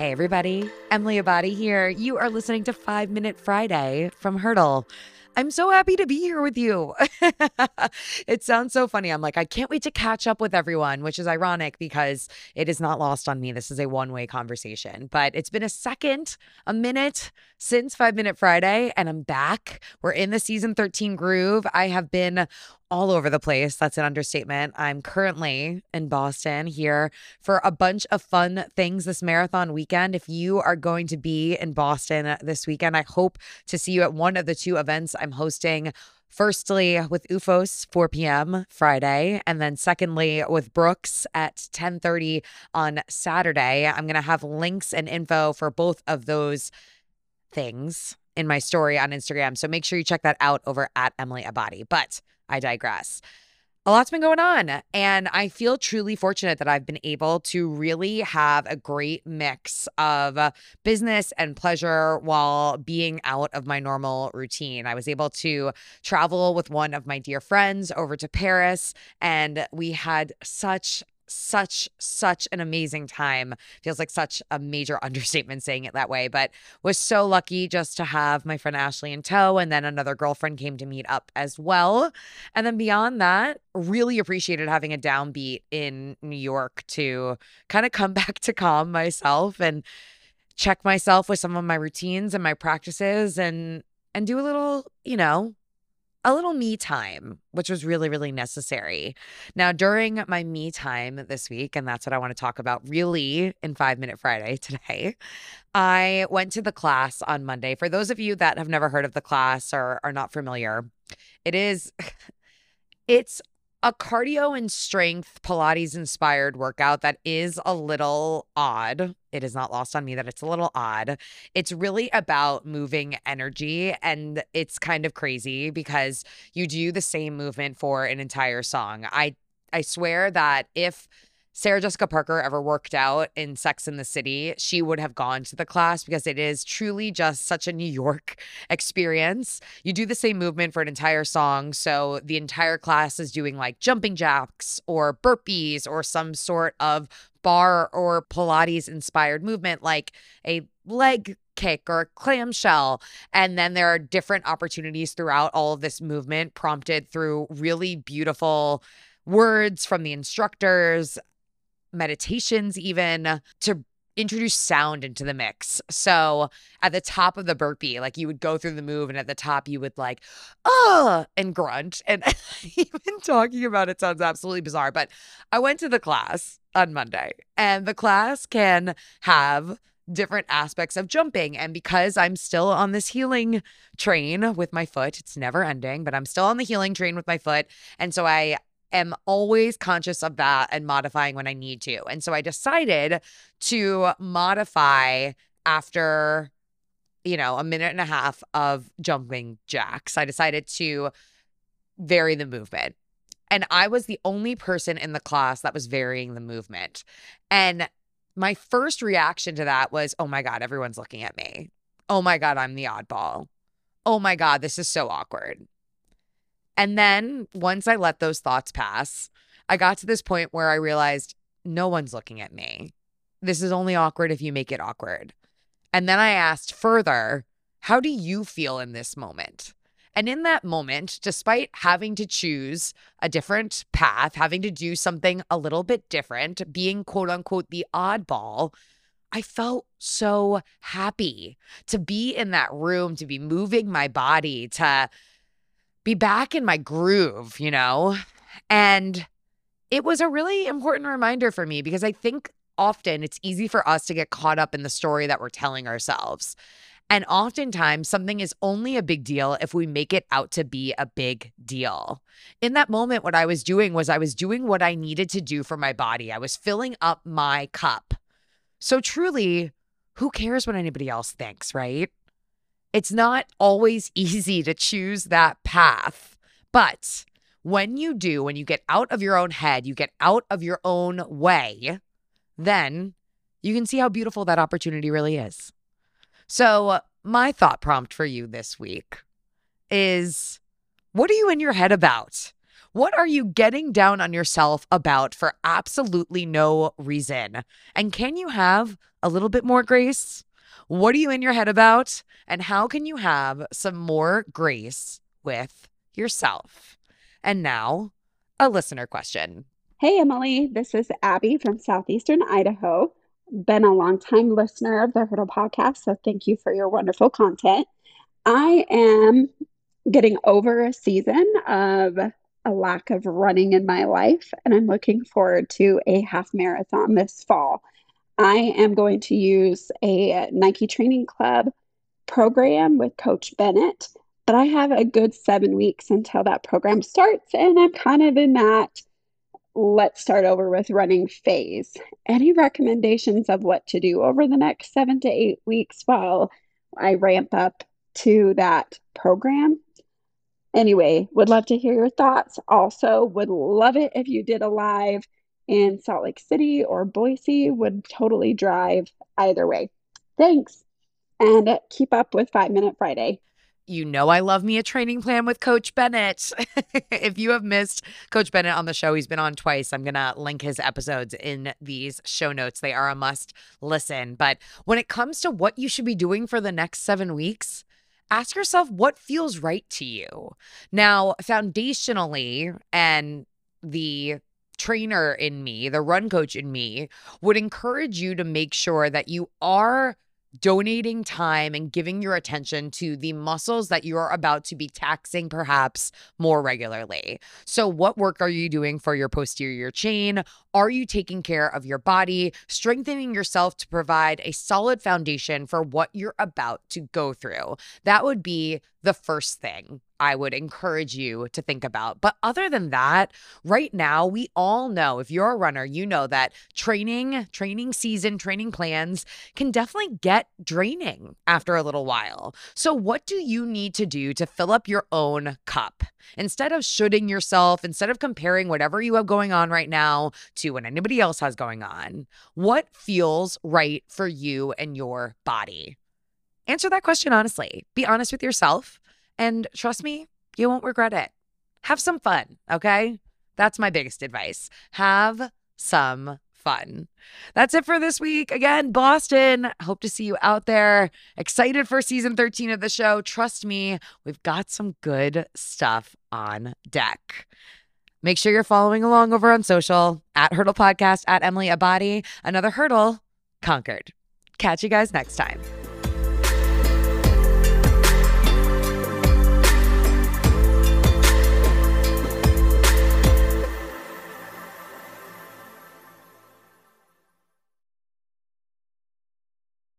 Hey, everybody. Emily Abbate here. You are listening to Five Minute Friday from Hurdle. I'm so happy to be here with you. it sounds so funny. I'm like, I can't wait to catch up with everyone, which is ironic because it is not lost on me. This is a one way conversation, but it's been a second, a minute since Five Minute Friday, and I'm back. We're in the season 13 groove. I have been all over the place. That's an understatement. I'm currently in Boston here for a bunch of fun things this marathon weekend. If you are going to be in Boston this weekend, I hope to see you at one of the two events I'm hosting. Firstly, with OOFOS 4 p.m. Friday, and then secondly with Brooks at 10:30 on Saturday. I'm gonna have links and info for both of those things in my story on Instagram. So make sure you check that out over at Emily Abbate. But I digress. A lot's been going on, and I feel truly fortunate that I've been able to really have a great mix of uh, business and pleasure while being out of my normal routine. I was able to travel with one of my dear friends over to Paris, and we had such such such an amazing time. Feels like such a major understatement saying it that way but was so lucky just to have my friend ashley in tow and then another girlfriend came to meet up as well. And then beyond that really appreciated having a downbeat in new york to kind of come back to calm myself and check myself with some of my routines and my practices and and do a little you know a little me time, which was really, really necessary. Now, during my me time this week, and that's what I want to talk about really in Five Minute Friday today, I went to the class on Monday. For those of you that have never heard of the class or are not familiar, it is. It's a cardio and strength Pilates inspired workout that is a little odd. It is not lost on me that it's a little odd. It's really about moving energy and it's kind of crazy because you do the same movement for an entire song. I I swear that if Sarah Jessica Parker ever worked out in Sex in the City, she would have gone to the class because it is truly just such a New York experience. You do the same movement for an entire song. So the entire class is doing like jumping jacks or burpees or some sort of bar or Pilates inspired movement, like a leg kick or a clamshell. And then there are different opportunities throughout all of this movement, prompted through really beautiful words from the instructors meditations, even to introduce sound into the mix. So at the top of the burpee, like you would go through the move, and at the top you would like, oh, and grunt. And even talking about it sounds absolutely bizarre. But I went to the class on Monday, and the class can have different aspects of jumping. And because I'm still on this healing train with my foot, it's never ending, but I'm still on the healing train with my foot. And so I am always conscious of that and modifying when I need to. And so I decided to modify after, you know, a minute and a half of jumping jacks. I decided to vary the movement. And I was the only person in the class that was varying the movement. And my first reaction to that was, oh my God, everyone's looking at me. Oh my God, I'm the oddball. Oh my God, this is so awkward. And then once I let those thoughts pass, I got to this point where I realized no one's looking at me. This is only awkward if you make it awkward. And then I asked further, how do you feel in this moment? And in that moment, despite having to choose a different path, having to do something a little bit different, being quote unquote the oddball, I felt so happy to be in that room, to be moving my body, to be back in my groove, you know? And it was a really important reminder for me because I think often it's easy for us to get caught up in the story that we're telling ourselves. And oftentimes, something is only a big deal if we make it out to be a big deal. In that moment, what I was doing was I was doing what I needed to do for my body, I was filling up my cup. So, truly, who cares what anybody else thinks, right? It's not always easy to choose that path, but when you do, when you get out of your own head, you get out of your own way, then you can see how beautiful that opportunity really is. So, my thought prompt for you this week is what are you in your head about? What are you getting down on yourself about for absolutely no reason? And can you have a little bit more grace? What are you in your head about? And how can you have some more grace with yourself? And now, a listener question. Hey, Emily. This is Abby from Southeastern Idaho. Been a long-time listener of the Hurdle podcast, so thank you for your wonderful content. I am getting over a season of a lack of running in my life, and I'm looking forward to a half marathon this fall. I am going to use a Nike Training Club program with Coach Bennett, but I have a good seven weeks until that program starts, and I'm kind of in that let's start over with running phase. Any recommendations of what to do over the next seven to eight weeks while I ramp up to that program? Anyway, would love to hear your thoughts. Also, would love it if you did a live in Salt Lake City or Boise, would totally drive either way. Thanks. And keep up with Five Minute Friday. You know, I love me a training plan with Coach Bennett. if you have missed Coach Bennett on the show, he's been on twice. I'm going to link his episodes in these show notes. They are a must listen. But when it comes to what you should be doing for the next seven weeks, ask yourself what feels right to you. Now, foundationally, and the trainer in me, the run coach in me, would encourage you to make sure that you are donating time and giving your attention to the muscles that you're about to be taxing perhaps more regularly. So, what work are you doing for your posterior chain? Are you taking care of your body, strengthening yourself to provide a solid foundation for what you're about to go through? That would be the first thing I would encourage you to think about. But other than that, right now, we all know if you're a runner, you know that training, training season, training plans can definitely get draining after a little while. So, what do you need to do to fill up your own cup? Instead of shooting yourself, instead of comparing whatever you have going on right now to what anybody else has going on, what feels right for you and your body? Answer that question honestly. Be honest with yourself and trust me, you won't regret it. Have some fun, okay? That's my biggest advice. Have some fun. That's it for this week. Again, Boston. Hope to see you out there. Excited for season 13 of the show. Trust me, we've got some good stuff on deck. Make sure you're following along over on social at Hurdle Podcast, at Emily Abbate. Another hurdle conquered. Catch you guys next time.